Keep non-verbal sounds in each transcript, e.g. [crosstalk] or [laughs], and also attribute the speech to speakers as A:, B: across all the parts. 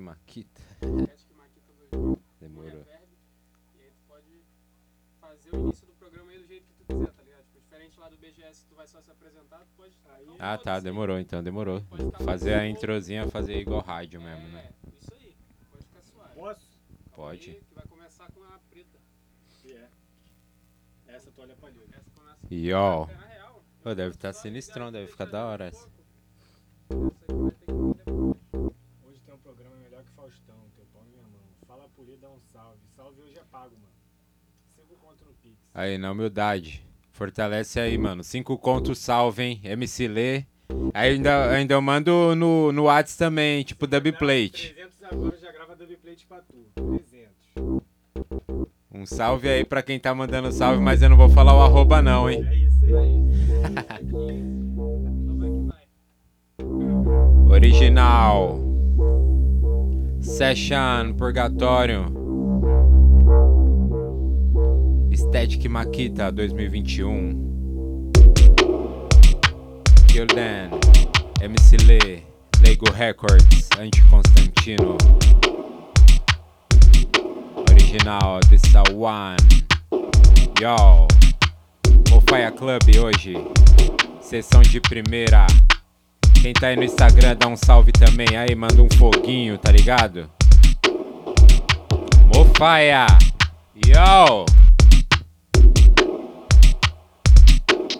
A: Maquita.
B: Static Maquita 2000.
A: Demorou.
B: E aí tu pode fazer o início do programa aí do jeito que tu quiser, tá ligado? Tipo, diferente lá do BGS, tu vai só se apresentar, tu pode.
C: Aí-
A: Ah, tá, demorou então, demorou. Fazer a introzinha, fazer igual rádio
B: É,
A: mesmo, né?
B: Isso aí. Pode ficar suave.
C: Posso?
B: Calma
A: Pode.
B: aí, que vai começar com a preta.
C: Que é. Essa toalha palhuda.
B: Essa começa.
A: E ó,
B: É,
A: deve tá
B: só
A: sinistrão, deve
B: e
A: ficar da hora essa.
C: Por dá um salve. Salve hoje é pago, mano. Cinco conto no Pix.
A: aí na humildade. Fortalece aí, mano. Cinco contos salve, hein? MC Lê. Aí ainda, ainda eu mando no, no Whats também, tipo dubplate.
C: 300 agora já grava dubplate pra tu. 300.
A: Um salve aí pra quem tá mandando salve, mas eu não vou falar o arroba não, hein?
C: É isso aí. [laughs]
A: Original. Session Purgatório. Static Maquita 2021. Kildan. MC Lê. Lego Records. Anti Constantino. Original. This one. Yo. O Fire Club hoje. Sessão de primeira. Quem tá aí no Instagram dá um salve também aí, manda um foguinho, tá ligado? Mofaia! Yo!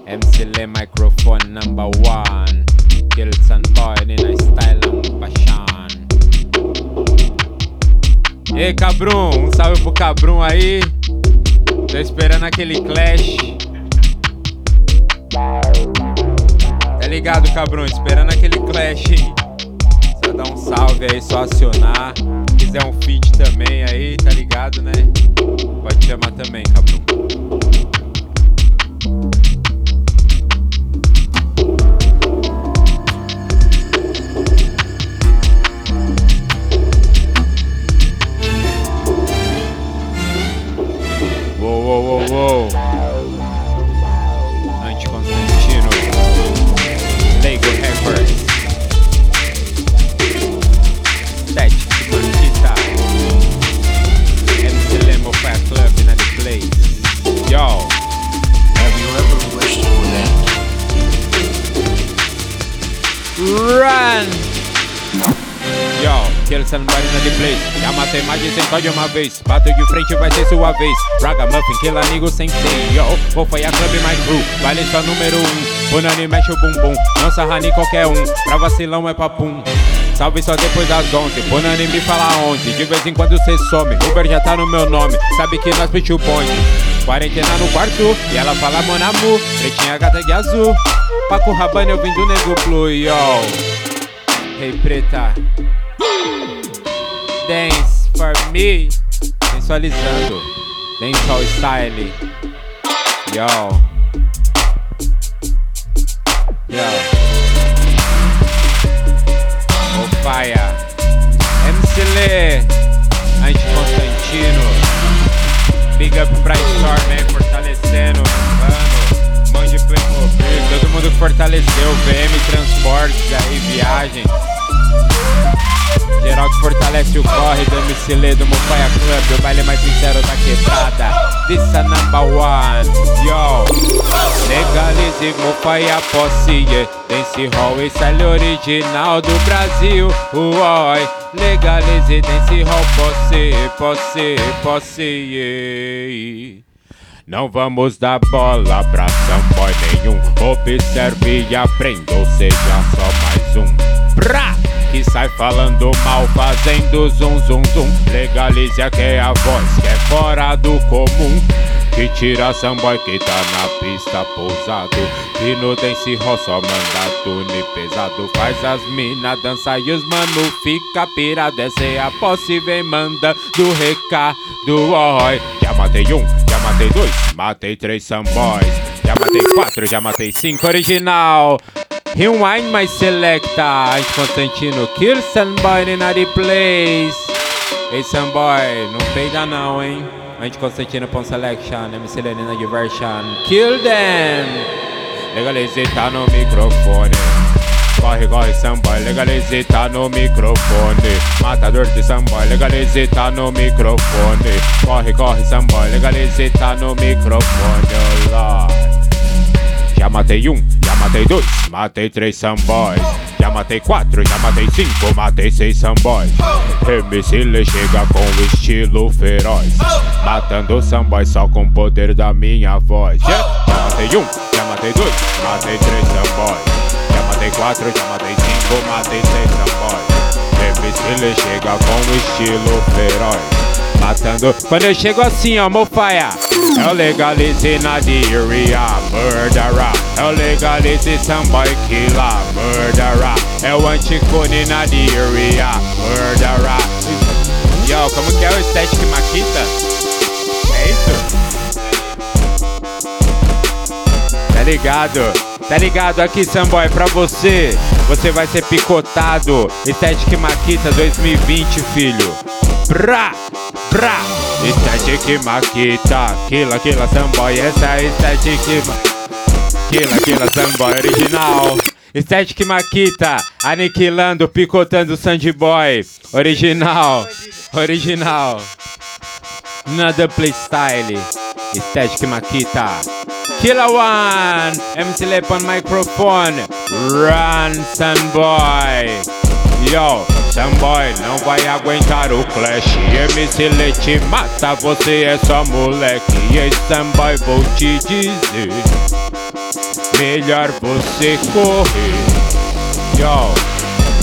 A: MC microphone number one. Kilson boy Nina style and passion. E aí, Cabrum, um salve pro Cabrum aí. Tô esperando aquele clash. Ligado, cabrão? Esperando aquele clash, hein? Só dar um salve aí, só acionar. Se quiser um feat também aí, tá ligado, né? Pode chamar também, cabrão. Yo, kill somebody na the place. Já matei mais de 100 de uma vez. Bato de frente, vai ser sua vez. Ragamuffin, kill amigo sem ser. Vou foi a club my crew. Vale só número um. Punani mexe o bumbum. Sarra nem qualquer um. Pra vacilão é papum. Salve só depois das 11. Punani me fala onde. De vez em quando cê some. Uber já tá no meu nome. Sabe que nós pediu bonde. Quarentena no quarto. E ela fala monamu. Pretinha gata de azul. Paco Rabanne eu vim do Nego Blue. Yo. Hey preta Dance for me. Sensualizando. Dancehall style. Yo. Yo. O Faia MC Lê Anti Constantino. Big up pra Storm fortalecendo. Mano Mão de Playmobil. Todo mundo fortaleceu. VM Transportes aí Viagens Geral que fortalece o corre do MC Lê do Mofaia Club, o baile mais sincero da quebrada. This a number one, yo. Legalize Mofaia posse, yeah. Dance Hall, style original do Brasil. Uoi, legalize Dance Hall posse, posse, posse, yeah. Não vamos dar bola pra samboy nenhum. Observe e aprenda, ou seja, só mais um. Pra que sai falando mal, fazendo zum zum zum. Legalize a que é a voz que é fora do comum. Que tira samboy que tá na pista pousado. E no dance hall só manda tune pesado. Faz as mina dançar e os mano fica pirado. Essa é a posse, vem manda do recado. Oi, já matei um, já matei dois, matei três samboys. Já matei quatro, já matei cinco original. Rewind my selecta, Anti Constantino, kill someboy in the place. Ei, Samboy, não peida não, hein? Anti Constantino Pon Selection, MC Lenina Diversion, kill them! Legalize tá no microfone. Corre, corre, Samboy, legalize tá no microfone. Mata Matador de samba, legalize tá no microfone. Corre, corre, samba, legalize tá no microfone. Olá. Já matei um, já matei dois, matei três samboys. Já matei quatro, já matei cinco, matei seis samboys. MC Lê chega com estilo feroz. Matando samboys só com o poder da minha voz. Já, já matei um, já matei dois, matei três samboys. Já matei quatro, já matei cinco, matei seis samboys. MC Lê chega com estilo feroz. Matando quando eu chego assim, ó, mofaia. Eu legalize na diarrhea, murderer. Eu legalize samboy killer, murderer. É o anticone na diarrhea, murderer. Yo, como que é o Static Maquita? É isso? Tá ligado? Tá ligado aqui, Samboy, pra você. Você vai ser picotado. Static Maquita 2020, filho. Pra, pra. Static Maquita. Killa, killa, Samboy. Essa é Static Ma... Killa, killa, Samboy original. Static Maquita. Aniquilando, picotando Sandboy. Original. Original. Nada playstyle. Static Maquita. Killer One. MC Lep on microphone. Run, Sunboy. Yo, Sunboy não vai aguentar o clash. MC Leite mata você, é só moleque. E aí, Sunboy, vou te dizer. Melhor você correr. Yo,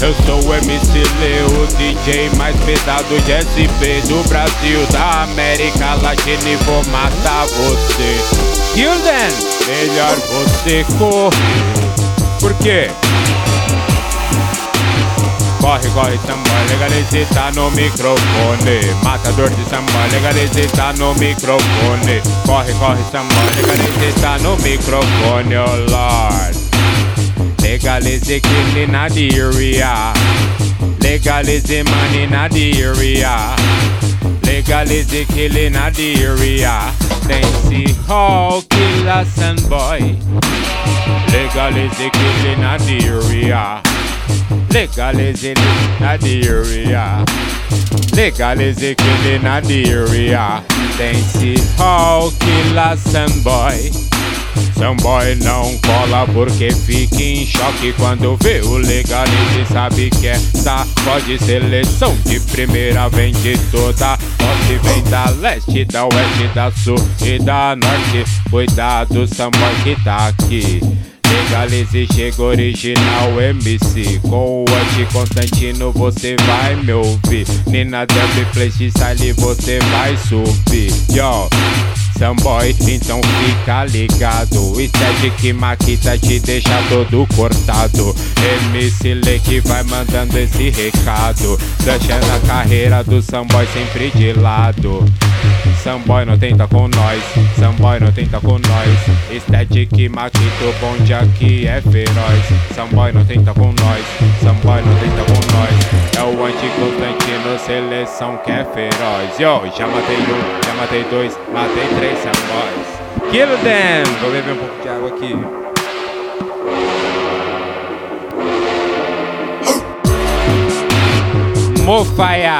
A: eu sou o MC Leo, DJ mais pesado de SP do Brasil, da América Latina e vou matar você. Kill them! Melhor você correr. Por quê? Corre, corre, samba, legalize tá no microfone. Matador de samba, legalize tá no microfone. Corre, corre, samba, legalize tá no microfone, oh Lord. Legalize kill na area. Legalize money na area. Legalize kill na area. Dance hall killer son boy. Legalize kill na area. Legalize na area. Legalize kill na area. Dance hall killer son boy. Samboy não cola porque fica em choque quando vê o legalize sabe que essa pode seleção de primeira vem de toda posse vem da leste, da oeste, da sul e da norte cuidado Samboy que tá aqui Legalize chega original MC Com o anti Constantino você vai me ouvir. Nina Dub Style você vai subir. Yo Samboy, então fica ligado. Static Maquita te deixa todo cortado. MC Lê que vai mandando esse recado. Deixando a carreira do Samboy sempre de lado. Samboy não tenta com nós, Samboy não tenta com nós. Static Maquita, o bonde aqui é feroz. Samboy não tenta com nós, Samboy não tenta com nós. É o anti-Constantino, seleção que é feroz. Yo, já matei um, já matei dois, matei três Samboys Kill them! Vou beber um pouco de água aqui. Mofaia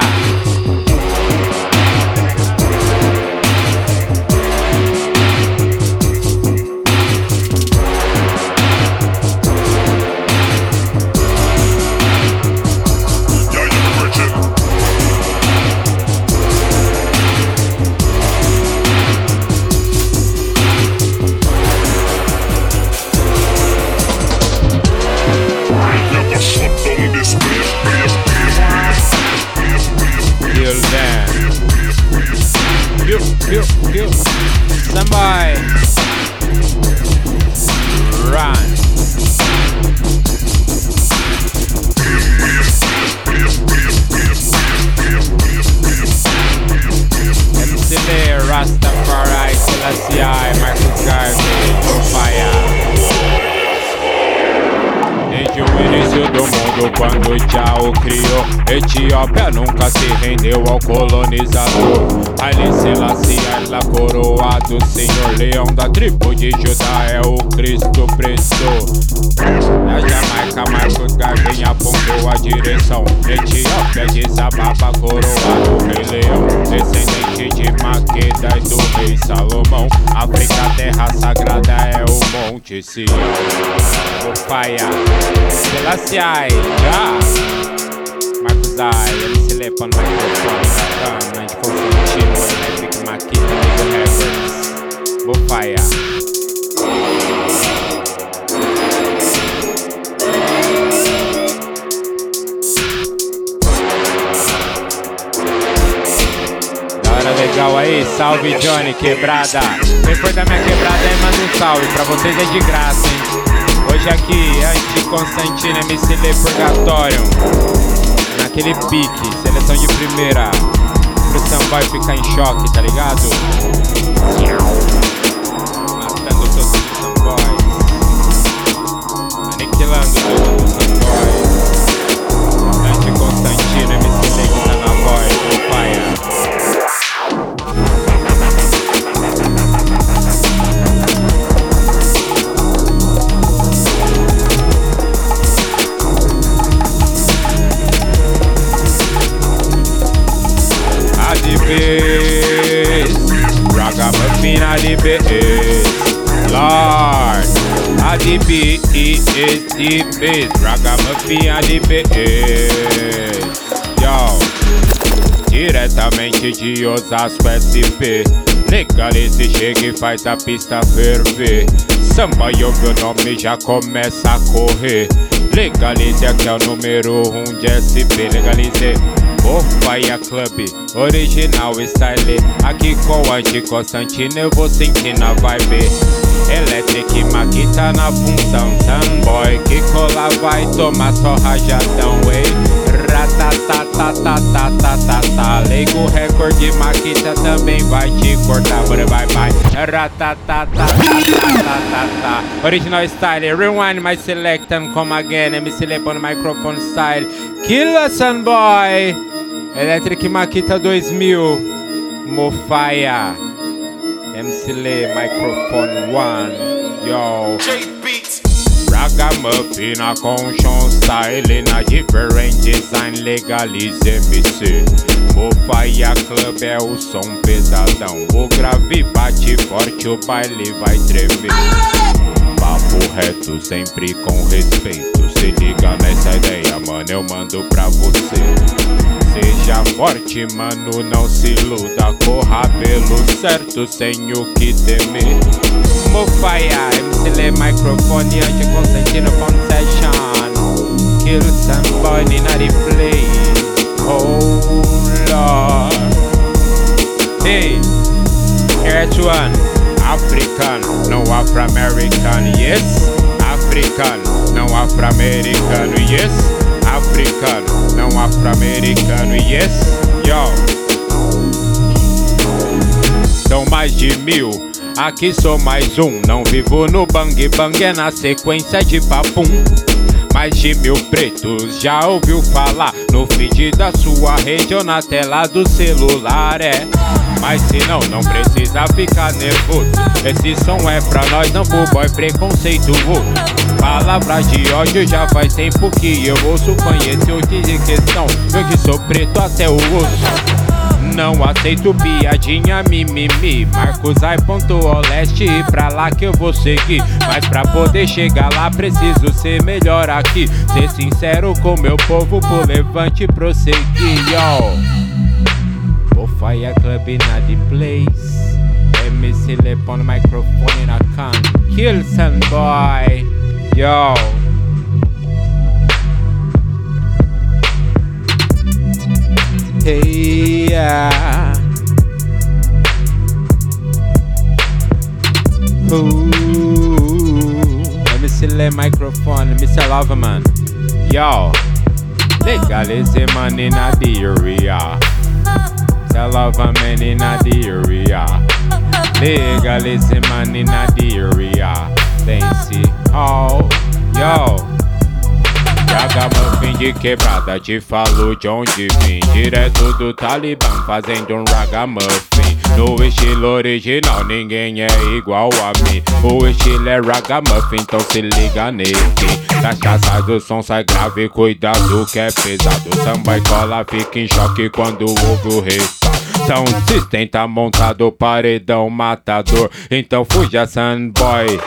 A: JC Vou faia Selassiai Já. Marcos Dai Ele se lepa no microfone Bacana A gente confundiu O Electric Maquina E o Herbert Vou faia salve Johnny, quebrada. Quem for da minha quebrada aí, manda um salve, pra vocês é de graça, hein? Hoje aqui, antes de Constantino, MC Lê Purgatório. Naquele pique, seleção de primeira. Pro Samboy ficar em choque, tá ligado? Matando todos os Samboys. Aniquilando todos os Samboys. Adibis, Adibis, Ragamuffin Adibis, Yo, diretamente de Osasco SP, legalize, chega e faz a pista ferver. Samba ouve o nome já começa a correr. Legalize aqui é o número 1 um de SP, legalize. Bofaia Club, original style Aqui com o Anti Constantino eu vou sentir na vibe Electric Maquita na função Sunboy que cola vai tomar só rajadão, ei Ratatatatatatatatata Leigo recorde Maquita também vai te cortar Bora bye bye Ratatatatatata Original style Rewind my select and come again MC Lep on microphone style Killa Sunboy Electric Maquita 2000 Mofaia. MC Microphone 1 Yo. Ragamuffin a Conchon style na different design legalize MC Mofaia Club é o som pesadão. O grave bate forte, o baile vai tremer. Papo reto, sempre com respeito. Se liga nessa ideia, mano, eu mando pra você Seja forte, mano, não se iluda. Corra pelo certo, sem o que temer. MC Le Microphone, anti-Constantino Concession Kill somebody, not play Oh Lord. Hey, here's one. African, no Afro-American, yes. African, no Afro-Americano, yes African, não Afro-Americano, yes Yo São mais de mil Aqui sou mais um, não vivo no bang bang, é na sequência de papum. Mais de mil pretos já ouviu falar no feed da sua rede ou na tela do celular, é. Mas se não, não precisa ficar nervoso. Esse som é pra nós, não pro boy preconceituoso. Palavras de ódio já faz tempo que eu ouço. Conheci o de questão, eu que sou preto até o osso. Não aceito piadinha, mimimi. Marcos ai ponto leste e pra lá que eu vou seguir. Mas pra poder chegar lá preciso ser melhor aqui. Ser sincero com meu povo pro levante prosseguir, Or fire club in a the place. Let me slip on the microphone and I can't kill some boy. Yo. Hey, yeah. Ooh. Let me see the microphone. Let me see love, man. Yo. Legalism, man, in a the area. The area. Mr. Loverman in a the area. Legalize man in a area. Fancy, oh, yo. Ragamuffin de quebrada, te falo de onde vim. Direto do Talibã, fazendo um ragamuffin. No estilo original, ninguém é igual a mim. O estilo é ragamuffin, então se liga nele. Cachaça do som sai grave, cuidado que é pesado. Samba e cola fica em choque quando ouve o resultado. Sound System tá montado, paredão matador. Então fuja, Sunboy.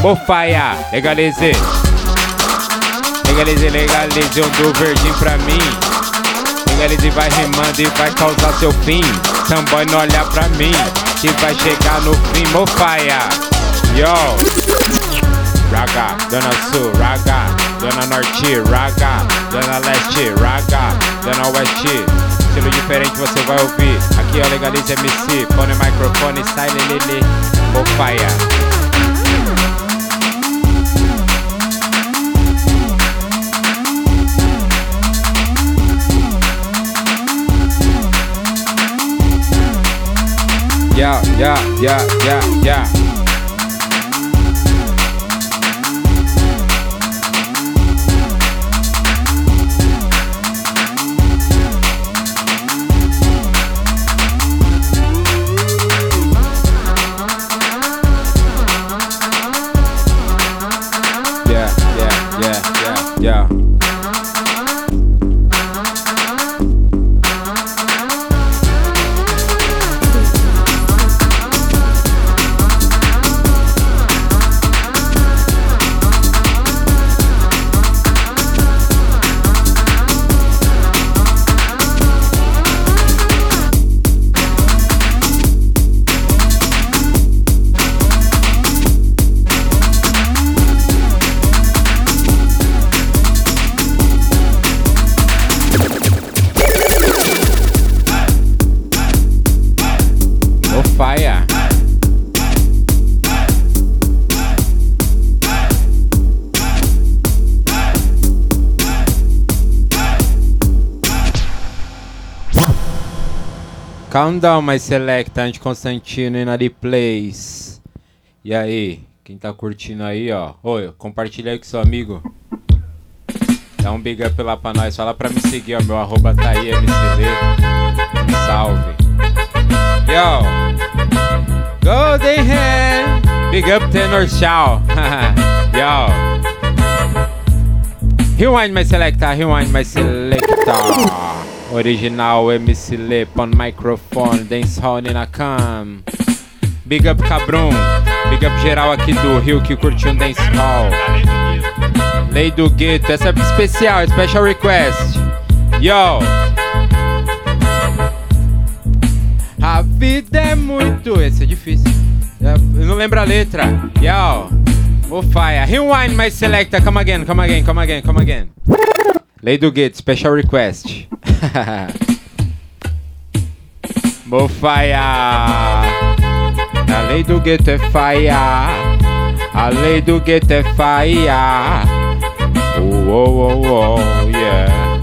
A: Bofaia, legalize. Legalize, legalize um do verdinho pra mim. Legalize vai rimando e vai causar seu fim. Sunboy não olha pra mim, que vai chegar no fim. Mofaia, yo. Raga, Dona Sul, Raga, Dona Norte, Raga, Dona Leste, Raga, Dona Oeste. Estilo diferente você vai ouvir. Aqui é o Legalize MC, põe microfone, sai lelele, Mofaia. Yeah, yeah, yeah, yeah, yeah. Oh, fire. Calm down, my selecta, de Constantino e na Plays. E aí, quem tá curtindo aí, ó. Oi, compartilha aí com seu amigo. Dá um big up lá pra nós. Fala pra me seguir, ó. Meu arroba tá aí, MCV. Salve. Yo, Golden Hand, big up Tenor Shaw. [laughs] Yo, rewind my selector, rewind my selector. Original MC Lip on microphone, dance hall na cam. Big up Cabrum, big up geral aqui do Rio que curtiu um dance hall. Lei do Gueto, essa é especial, special request. Yo. A vida é muito. Esse é difícil. Eu não lembro a letra. Yo. Oh, fire. Rewind my selecta. Come again, come again, come again, come again. Lei do Gate, special request. [laughs] Mofaia. A lei do gueto é faia. A lei do gueto é faia. Oh, oh, oh, oh, yeah.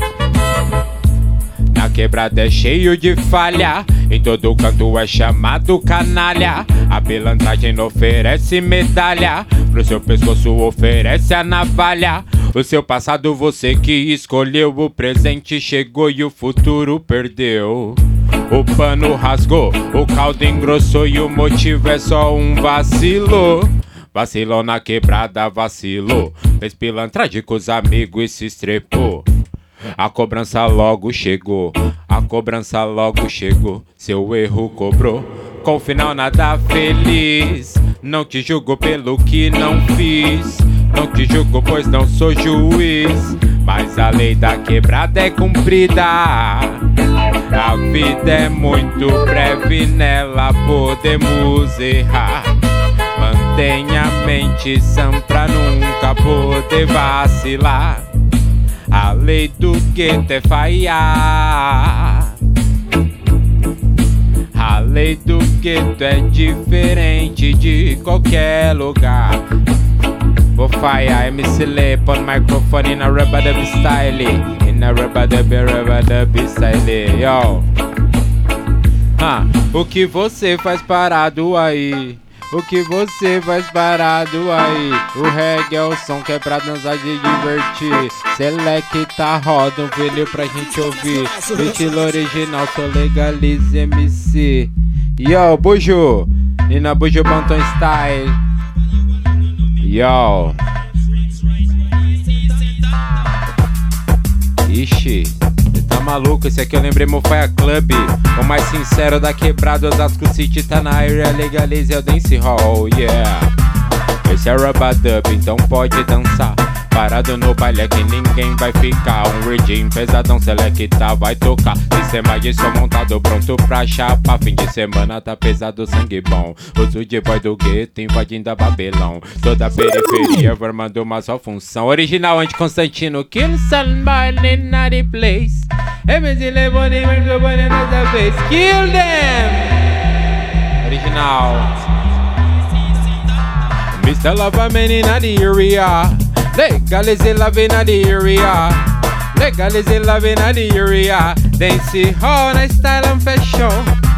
A: Na quebrada é cheio de falha. Em todo canto é chamado canalha. A pilantragem não oferece medalha. Pro seu pescoço oferece a navalha. O seu passado você que escolheu. O presente chegou e o futuro perdeu. O pano rasgou, o caldo engrossou e o motivo é só um vacilo. Vacilou na quebrada, vacilou. Fez pilantragem com os amigos e se estrepou. A cobrança logo chegou, a cobrança logo chegou. Seu erro cobrou, com final nada feliz. Não te julgo pelo que não fiz, não te julgo pois não sou juiz. Mas a lei da quebrada é cumprida. A vida é muito breve, nela podemos errar. Mantenha a mente sã pra nunca poder vacilar. A lei do gueto é falhar. A lei do gueto é diferente de qualquer lugar. Vou falhar, MC Lê, põe microfone na rubber dub style. E na rubber dub, rubber dub style, yo. Ah, o que você faz parado aí? O que você faz parado aí? O reggae é o som que é pra dançar de divertir. Selecta roda um filho pra gente ouvir. Estilo original, sou legalize MC. Yo, Buju! E na Buju Banton Style. Yo! Ixi, tá maluco? Esse aqui eu lembrei Mofaia Club. O mais sincero da quebrada, Osasco City tá na área, legalize é o dance hall, yeah. Esse é Rubadub, então pode dançar. Parado no baile é que ninguém vai ficar. Um regime pesadão selecta vai tocar. Sistema de som montado pronto pra chapa. Fim de semana tá pesado, sangue bom. Os de boy do gueto invadindo a Babelão. Toda a periferia formando uma só função. Original anti Constantino. Kill somebody in the place. MC Leboni, Leboni nessa vez. Kill them! Original. Mr. Lover Man in the area. Legalize love in the area. Legalize love in the area. Dance hall na style and fashion.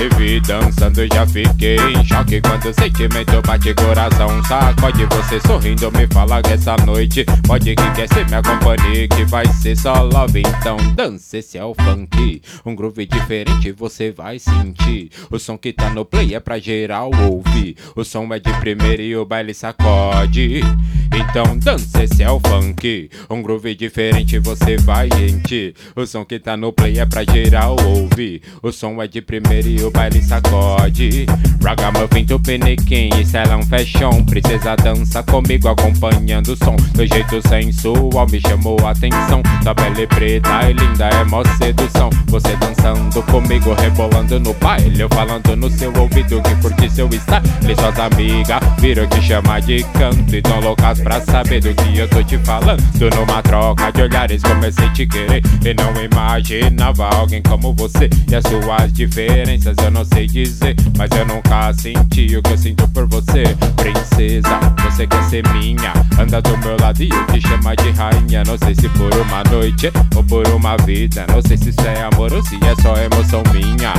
A: Te vi dançando, já fiquei em choque quando o sentimento bate coração. Sacode você sorrindo, me fala que essa noite pode que quer ser minha companhia, que vai ser só love. Então dança, esse é o funk. Um groove diferente você vai sentir. O som que tá no play é pra geral ouvir. O som é de primeira e o baile sacode. Então dança, esse é o funk. Um groove diferente você vai sentir. O som que tá no play é pra geral ouvir. O som é de primeira e o baile sacode. Ragamuffin to piniquim, style and fashion. Princesa dança comigo acompanhando o som. Do jeito sensual me chamou a atenção. Sua pele preta e linda é mó sedução. Você dançando comigo, rebolando no baile. Eu falando no seu ouvido que curte seu style. Suas amigas viram que chama de canto. E tão loucas pra saber do que eu tô te falando. Numa troca de olhares comecei a te querer. E não imaginava alguém como você. E as suas diferenças eu não sei dizer. Mas eu nunca senti o que eu sinto por você. Princesa, você quer ser minha. Anda do meu lado e eu te chama de rainha. Não sei se por uma noite ou por uma vida. Não sei se isso é amor ou se é só emoção minha.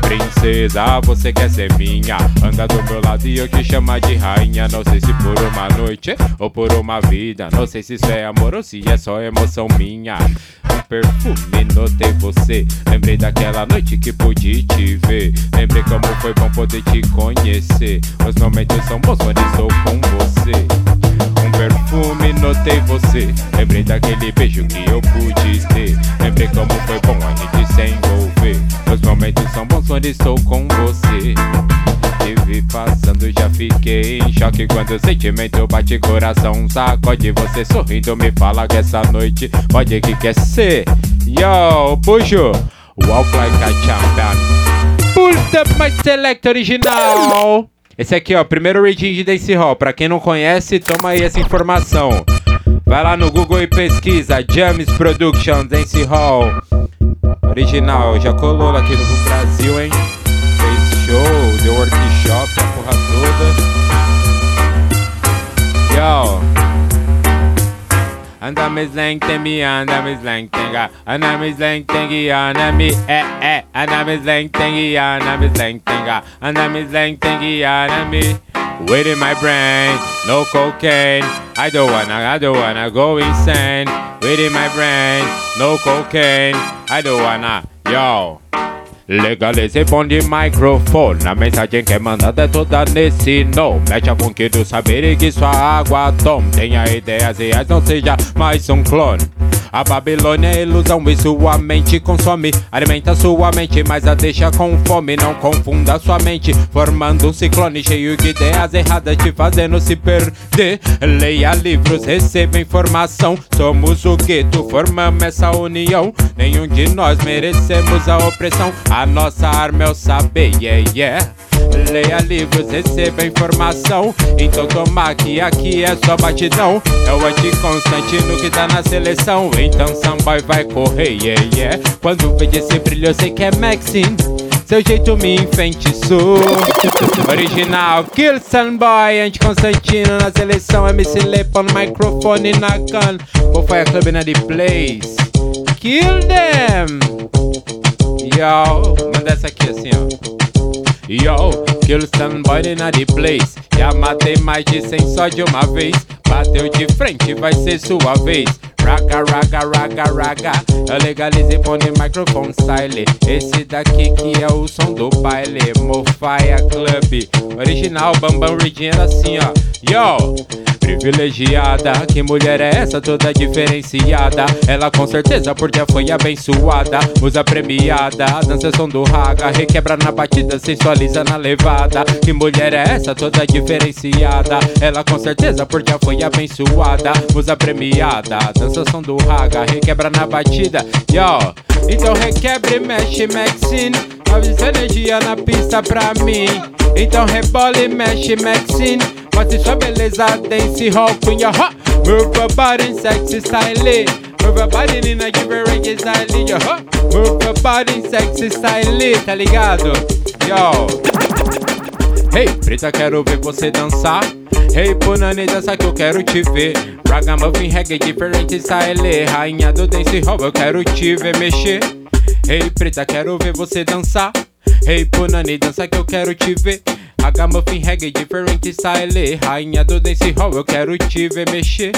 A: Princesa, você quer ser minha. Anda do meu lado e eu te chama de rainha. Não sei se por uma noite ou por uma vida. Não sei se isso é amor ou se é só emoção minha. Um perfume, notei você. Lembrei daquela noite que pude te ver. Lembrei como foi bom poder te conhecer. Os momentos são bons quando estou com você. Um perfume, notei você. Lembrei daquele beijo que eu pude ter. Lembrei como foi bom a gente se envolver. Os momentos são bons quando estou com você. Vi passando, já fiquei em choque quando o sentimento bate coração. Sacode você sorrindo, me fala que essa noite pode que quer ser. Yo, puxo, walk like a champion. My select original. Esse aqui, ó, primeiro rating de Dance Hall. Pra quem não conhece, toma aí essa informação. Vai lá no Google e pesquisa James Production Dance Hall. Original, já colou aqui no Brasil, hein? Show, deu workshop, a porra toda. Yo. Anda me slang temi, me slang tenga, anda me slang tengi, anda me eh eh, anda me slang tengi, me slang tenga, anda me slang tengi, anda me. Weed in my brain, no cocaine. I don't wanna, I don't wanna go insane. Weed in my brain, no cocaine. I don't wanna, yo. Legalize bom de microfone A mensagem que é mandada é toda nesse no Mexe a funk do saber e que sua água tome Tenha ideias reais, não seja mais um clone a Babilônia é ilusão e sua mente consome. Alimenta sua mente, mas a deixa com fome. Não confunda sua mente, formando um ciclone Cheio de ideias erradas, te fazendo se perder. Leia livros, receba informação. Somos o gueto, formamos essa união. Nenhum de nós merecemos a opressão. A nossa arma é o saber, yeah, yeah Leia livros, receba informação. Então toma que aqui é só batidão. É o anticonstantino que tá na seleção. Então samboy vai correr, yeah, yeah. Quando vejo esse brilho eu sei que é Maxine. Seu jeito me enfeitiçou Original, Kill Sunboy Anticonstantino na seleção. MC Lepa no microfone na gun Vou Fire Club na the place Kill them. Yo, manda essa aqui assim ó Yo, kill somebody na the place. Já matei mais de 100 só de uma vez. Bateu de frente, vai ser sua vez. Raga, raga, raga, raga. Eu legalizei pôr no microfone style. Esse daqui que é o som do baile. Mofaia Club. Original, Bambam Regina assim, ó. Yo! Privilegiada, que mulher é essa toda diferenciada? Ela com certeza por já foi abençoada, musa premiada, dança som do raga, requebra na batida, sensualiza na levada. Que mulher é essa toda diferenciada? Ela com certeza por já foi abençoada, musa premiada, dança som do raga, requebra na batida. Yo, então requebre, mexe, Maxine, avisa energia na pista pra mim. Então rebole, mexe, Maxine. Mostre sua beleza, dance hall queen, hot Move your body, sexy style Move your body, give her reggae style, hot Move your body, sexy style, tá ligado? Yo. Hey, preta, quero ver você dançar Hey, punani, dança que eu quero te ver. Ragamuffin, reggae, diferente style. Rainha do dance hall, eu quero te ver mexer. Hey, preta, quero ver você dançar. Hey, punani, dança que eu quero te ver. Ragamuffin, reggae, diferente style. Rainha do dance hall, eu quero te ver mexer.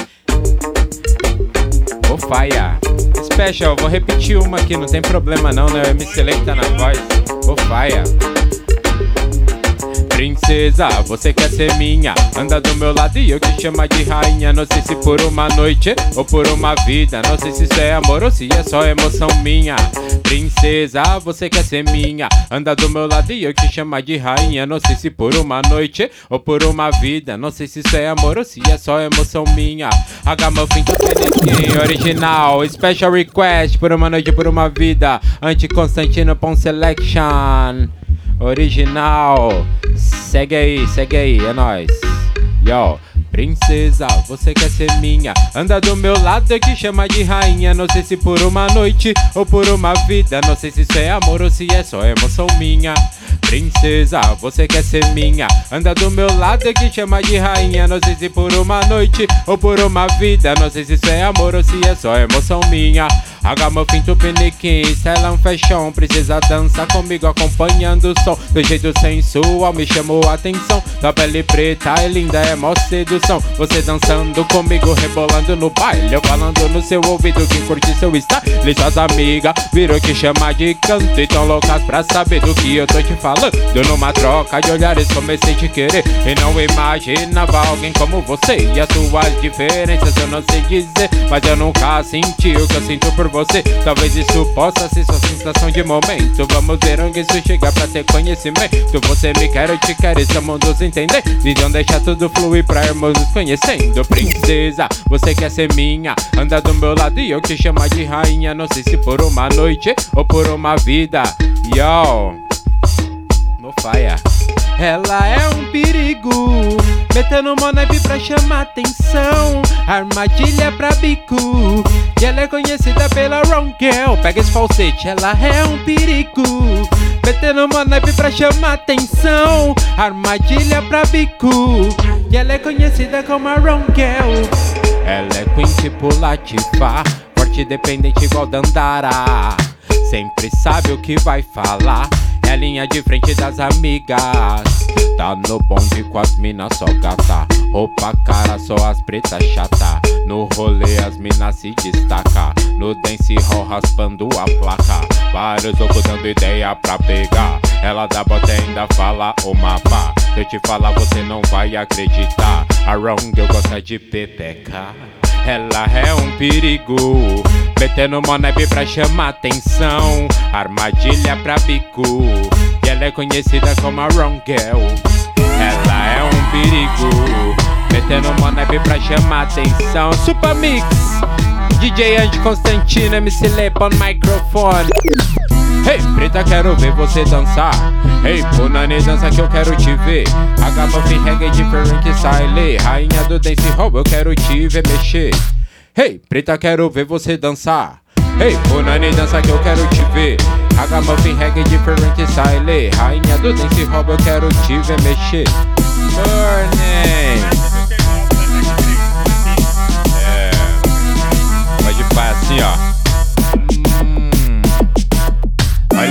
A: Ô faia. Special, vou repetir uma aqui, não tem problema não, né? MC Lake tá na voz. Ô faia Princesa, você quer ser minha? Anda do meu lado e eu te chamo de rainha. Não sei se por uma noite ou por uma vida Não sei se isso é amor ou se é só emoção minha. Princesa, você quer ser minha? Anda do meu lado e eu te chamo de rainha. Não sei se por uma noite ou por uma vida Não sei se isso é amor ou se é só emoção minha. Ragamuffin do Peniquim, original Special request por uma noite, por uma vida. Anti-Constantino Pon Selection Original. Segue aí, segue aí, é nóis. Yo, princesa, você quer ser minha? Anda do meu lado que chama de rainha. Não sei se por uma noite ou por uma vida. Não sei se isso é amor ou se é só emoção minha. Princesa, você quer ser minha? Anda do meu lado que chama de rainha. Não sei se por uma noite ou por uma vida. Não sei se isso é amor ou se é só emoção minha. Ragamuffin, tupiniquim, Stellan Fashion Precisa dançar comigo acompanhando o som Do jeito sensual me chamou a atenção Tua pele preta é linda, é mó sedução Você dançando comigo, rebolando no baile Eu falando no seu ouvido, quem curte seu style Suas amigas viram que chama de canto E tão loucas pra saber do que eu tô te falando. Numa troca de olhares comecei a te querer. E não imaginava alguém como você. E as suas diferenças eu não sei dizer. Mas eu nunca senti o que eu sinto por você. Talvez isso possa ser sua sensação de momento. Vamos ver onde isso chega pra ter conhecimento. Você me quer, eu te quero, estamos nos entender. Então deixa tudo fluir pra irmãos nos conhecendo Princesa, você quer ser minha? Anda do meu lado e eu te chamo de rainha. Não sei se por uma noite ou por uma vida. Yo No fire. Ela é um perigo, metendo monaipe pra chamar atenção. Armadilha pra bico, e ela é conhecida pela Wrong Girl. Pega esse falsete, ela é um perigo, metendo monaipe pra chamar atenção. Armadilha pra bico, e ela é conhecida como a Wrong Girl. Ela é queen tipo Latifa, forte dependente igual Dandara. Sempre sabe o que vai falar. É linha de frente das amigas. Tá no bonde com as minas só gata. Roupa cara, só as pretas chata. No rolê as minas se destaca. No dance hall raspando a placa. Vários loucos dando ideia pra pegar. Ela dá bota e ainda fala o mapa. Se eu te falar, você não vai acreditar. A wrong eu gosta de pepeca. Ela é um perigo, metendo monebe pra chamar atenção. Armadilha pra bico, e ela é conhecida como a Wrong Girl. Ela é um perigo, metendo monebe pra chamar atenção. Super Mix, DJ Andy Constantino, MC Lepo on microphone. Hey, preta, quero ver você dançar. Hey, punani, dança que eu quero te ver. Ragamuffin, reggae, diferente style. Rainha do dance hall, eu quero te ver mexer. Hey, preta, quero ver você dançar. Hey, punani, dança que eu quero te ver. Ragamuffin, reggae, diferente style. Rainha do dance hall, eu quero te ver mexer. Burning. É. Pode pá assim, ó.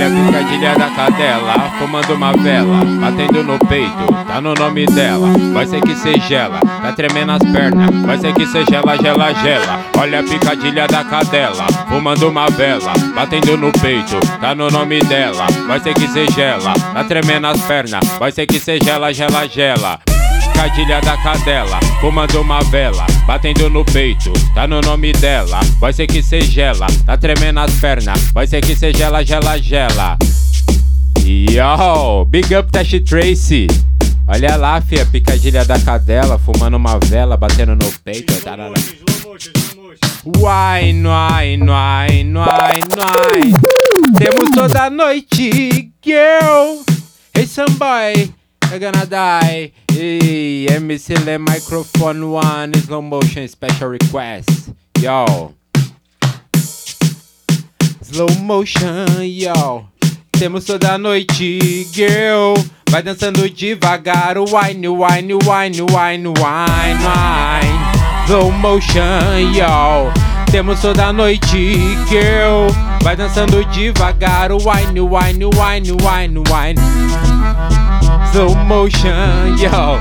A: Hum. Olha a picadilha da cadela, fumando uma vela, batendo no peito, tá no nome dela. Vai ser que cê gela, tá tremendo as pernas, vai ser que cê gela, gela, gela. Olha a picadilha da cadela, fumando uma vela, batendo no peito, tá no nome dela. Vai ser que cê gela, tá tremendo as pernas, vai ser que cê gela, gela, gela picadilha da cadela, fumando uma vela, batendo no peito, tá no nome dela. Vai ser que cê gela, tá tremendo as pernas, vai ser que cê gela, gela, gela. Yo, big up Tash Tracy. Olha lá, fia, picadilha da cadela, fumando uma vela, batendo no peito.
C: Motion.
A: Uai, nuai, nuai, nuai, nuai. Temos toda noite, girl. Hey, some boy, you're gonna die. Hey, MC Le Microphone One, slow motion special request. Yo. Slow motion, yo. Temos toda noite, girl. Vai dançando devagar, wine, wine, wine, wine, wine, wine. Slow motion, yo. Temos toda noite, girl. Vai dançando devagar, wine, wine, wine, wine, wine. Slow motion, yo.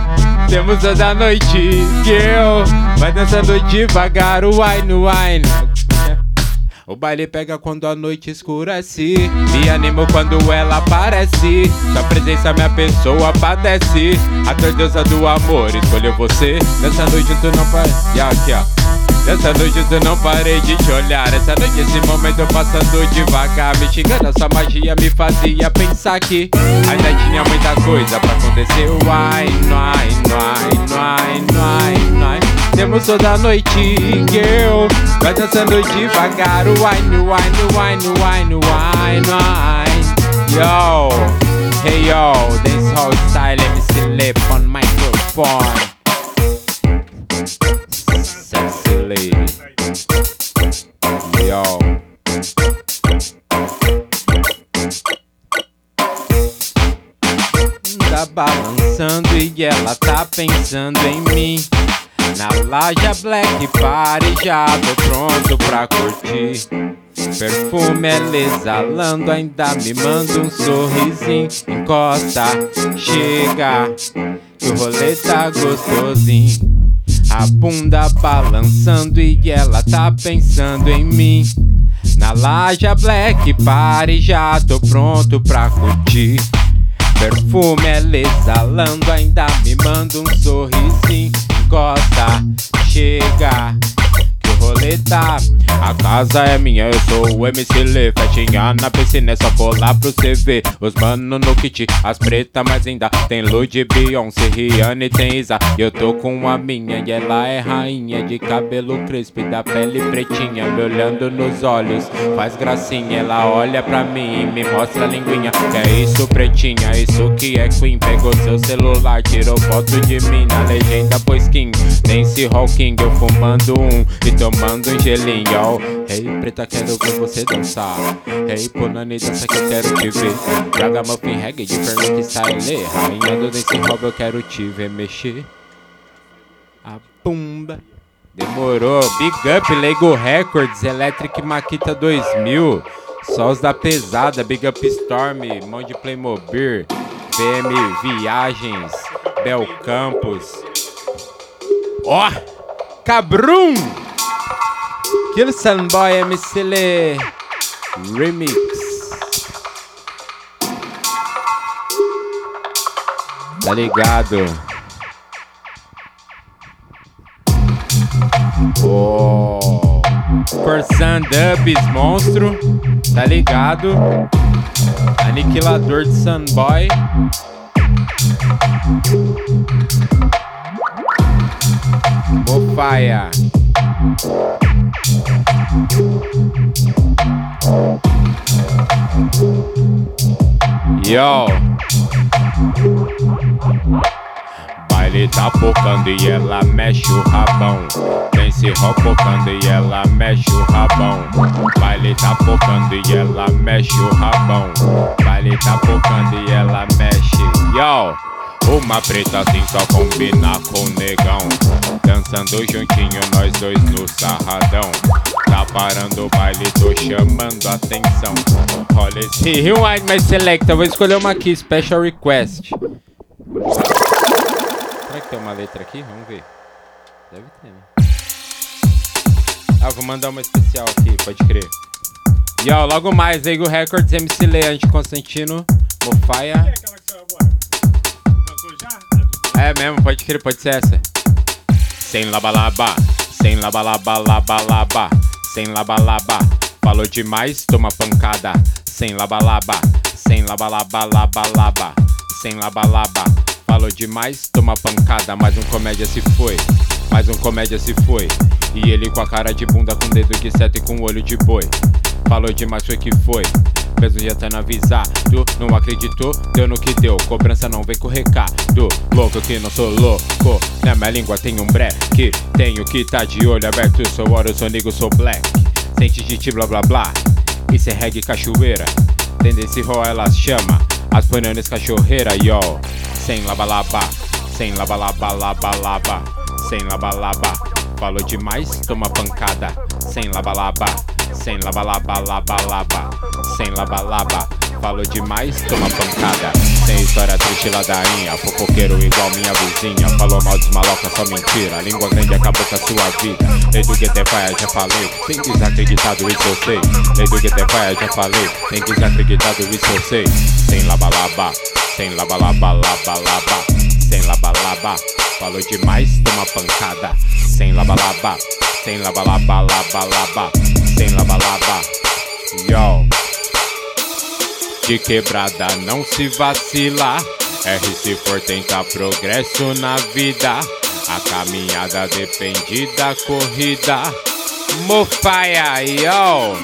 A: Temos a noite, girl. Vai dançando devagar, wine, wine. O baile pega quando a noite escurece. Me animo quando ela aparece. Sua presença minha pessoa padece. A deusa do amor escolheu você. Nessa noite tu não parei. E aqui, ó. Nessa noite tu não parei de te olhar. Essa noite, esse momento passando devagar. Me xingando, a sua magia me fazia pensar que ainda tinha muita coisa pra acontecer. Uai, nuai, nuai, nuai, nuai, nuai. Temos toda noite, girl. Vai dançando devagar. Wine, wine, wine, wine, wine, wine. Yo, hey yo, this whole style MC Lip on microphone. Tá balançando e ela tá pensando em mim. Na laja Black Party já tô pronto pra curtir. Perfume ela exalando, ainda me manda um sorrisinho. Encosta, chega, que o rolê tá gostosinho. A bunda balançando e ela tá pensando em mim. Na laja Black Party já tô pronto pra curtir. Perfume ela exalando, ainda me manda um sorrisinho. Encosta, chega, tá. A casa é minha, eu sou o MC Lê. Festinha na piscina, é só colar pro CV. Os mano no kit, as preta mais ainda. Tem Lud, Beyoncé, Rihanna e tem Isa. Eu tô com a minha e ela é rainha. De cabelo crespo e da pele pretinha. Me olhando nos olhos, faz gracinha. Ela olha pra mim e me mostra a linguinha. Que é isso, pretinha, isso que é Queen. Pegou seu celular, tirou foto de mim na legenda, pois King. Dance Hawking, eu fumando um e tomando um gelinho. Hey, preta, quero ver você dançar. Hey, Punani, dança que eu quero te ver. Traga muffin reggae, diferente style. Rainha do dance hop, eu quero te ver mexer. A pumba. Demorou. Big Up, Lego Records, Electric Makita 2000. Sós da pesada, Big Up Storm, mão de Playmobil. BM Viagens, Bel Campos. Ó, Cabrum! Kill Sunboy MC Remix. Tá ligado? Oh. Corsan Dubs Monstro, tá ligado? Aniquilador de Sunboy. Mofaia. Yo. Baile tá focando e ela mexe o rabão. Vem se robocando e ela mexe o rabão. Baile tá focando e ela mexe o rabão. Baile tá focando e ela mexe. Yo. Uma preta assim só combina com negão. Dançando juntinho, nós dois no sarradão. Tá parando o baile, tô chamando atenção. Olha esse
D: Rewind my selecta, vou escolher uma aqui, special request. Será que tem uma letra aqui? Vamos ver. Deve ter, né? Ah, vou mandar uma especial aqui, pode crer. E ó, logo mais, Ego Records, MC Leante Constantino, Mofaia.
C: É aquela que agora.
D: É mesmo, pode crer, pode ser essa.
A: Sem labalaba, sem labalabalabalaba, sem labalaba. Falou demais, toma pancada. Sem labalaba, sem labalabalabalaba, sem labalaba. Falou demais, toma pancada. Mais um comédia se foi, mais um comédia se foi. E ele com a cara de bunda, com dedo de seta e com olho de boi. Falou demais, foi que foi. Mesmo já tendo avisado, não acreditou, deu no que deu. Cobrança não vem com recado. Louco que não sou louco. Na minha língua tem um break. Tenho que tá de olho aberto. Sou ouro, sou negro, sou black. Sente de ti, blá blá blá. Isso é reggae cachoeira. Tendência roll, elas chama. As bananas cachorreira, yo. Sem laba-laba, sem laba-laba-laba-laba. Sem laba-laba. Falou demais, toma pancada. Sem laba-laba, sem laba-laba-laba-laba. Sem laba-laba. Falou demais, toma pancada. Tem história triste ladainha. Fofoqueiro igual minha vizinha. Falou mal dos malocas, só mentira. Língua grande acabou com a sua vida. Lei do Guetefaia, já falei. Tem desacreditado, isso eu sei. Lei do Guetefaia, já falei. Tem desacreditado, isso eu sei. Sem laba-laba, sem laba-laba-laba-laba. Sem laba-laba. Falou demais, toma pancada. Sem laba-laba, sem laba-laba-laba-laba. Sem laba-laba. Yo. De quebrada não se vacila. R se for tentar progresso na vida. A caminhada depende da corrida. Mofaia, yo!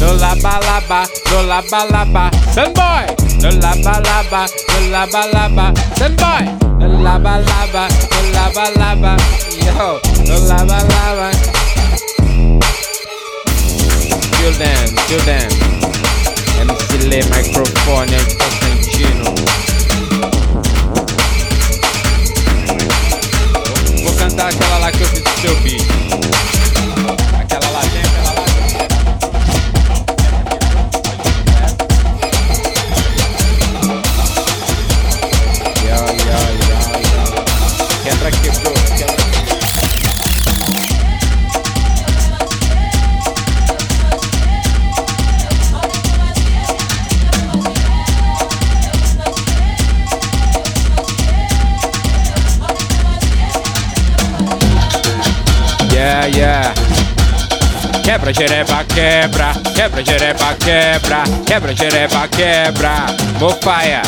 A: No laba laba, no laba laba, sunboy! No laba laba, no laba laba, sunboy! No laba laba, no laba laba, yo! No laba till then. MC Lê, microfone, Constantino. Vou cantar aquela lá que eu fiz pro seu beat. yeah Quebra xerepa, quebra Quebra xerepa, quebra Quebra xerepa, quebra Mofaya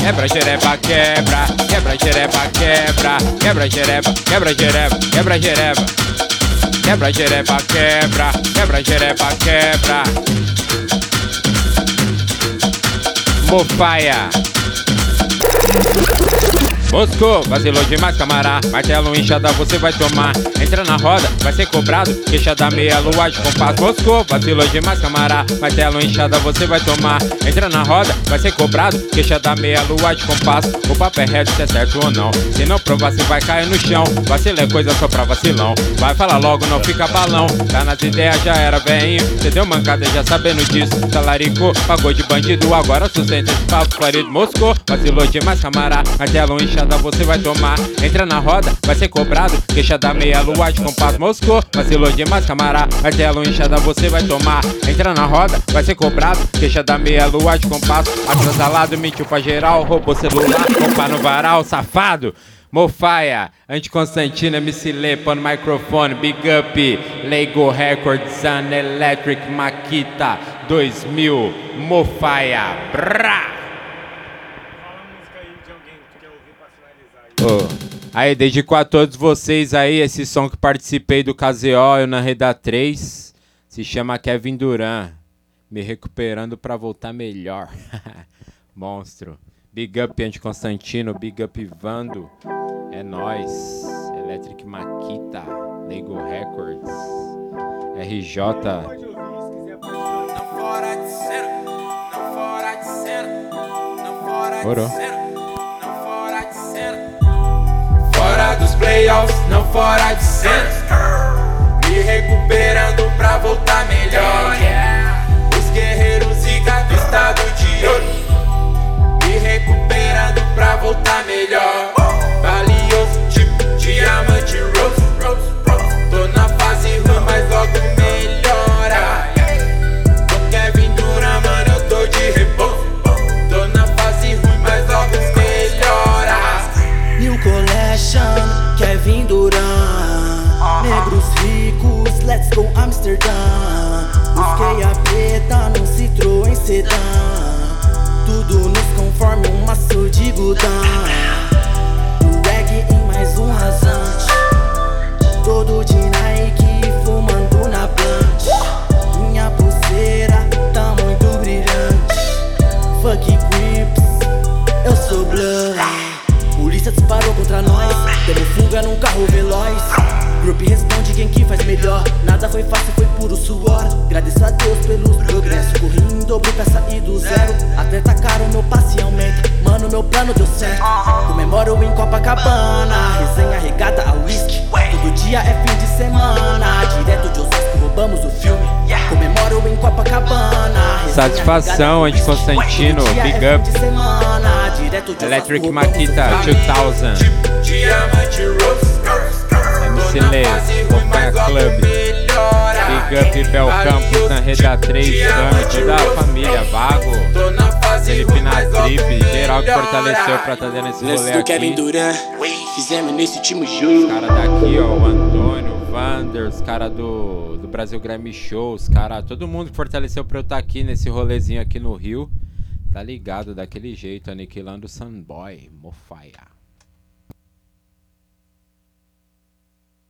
A: Quebra xerepa, quebra Quebra xerepa, quebra Quebra xerepa, quebra xerepa Quebra xerepa Quebra xerepa, quebra Quebra xerepa, quebra. Mofaya Moscou, vacilou demais, camará. Martelo inchada, você vai tomar. Entra na roda, vai ser cobrado. Queixa da meia lua de compasso. Moscou, vacilou demais, camará. Martelo inchada, você vai tomar. Entra na roda, vai ser cobrado. Queixa da meia lua de compasso. O papo é reto, se é certo ou não. Se não provar, você vai cair no chão. Vacila é coisa só pra vacilão. Vai falar logo, não fica balão. Tá nas ideias, já era veinho. Cê deu mancada já sabendo disso. Talaricou, pagou de bandido. Agora sustenta esse papo farido. Moscou, vacilou demais, camará. Martelo inchada, você vai tomar. Entra na roda, vai ser cobrado. Queixa da meia lua de compasso. Moscou, vacilou demais, camará. Martelo inchada, você vai tomar. Entra na roda, vai ser cobrado. Queixa da meia lua de compasso. Atrasalado, mentiu pra geral. Roubou celular, roupa no varal, safado. Mofaia, Anticonstantino, MC Lê, no microfone, Big Up, Lego Records, An Electric Makita 2000, Mofaia, brá!
C: Fala a música aí de alguém que tu quer ouvir pra finalizar aí.
D: Ô, Aí, dedico a todos vocês aí esse som que participei do KZO, eu na Reda 3. Se chama Kevin Duran. Me recuperando pra voltar melhor. [laughs] Monstro. Big up Anti Constantino, big up Vando. É nóis. Electric Makita, Lego Records. RJ.
E: Não fora de cena, não fora de cena, não fora de cena,
A: playoffs, não fora de cena. Me recuperando pra voltar melhor. Os guerreiros zica do estado de ouro. Me recuperando pra voltar melhor. Valioso tipo diamante rose.
E: Let's go Amsterdã. Busquei a preta num Citroën sedã Tudo nos conforme um maço de Gudan
D: Satisfação. Constantino, big up. Electric Makita
E: filme.
D: 2000.
A: Tipo diamante rose.
D: MC Lê, Popeye Club. Big up Bel Campos na Reda 3, Cami, toda a família, Vago. Felipe na trip, geral que fortaleceu pra tá dando esse rolê aqui.
E: Durant, fizemos nesse
D: Os
E: jogo.
D: caras daqui, ó, o Antônio, o Vander, os caras do Brasil Grammy Show, os caras, todo mundo que fortaleceu pra eu estar aqui nesse rolezinho aqui no Rio. Tá ligado daquele jeito, aniquilando o Sunboy, Mofaia.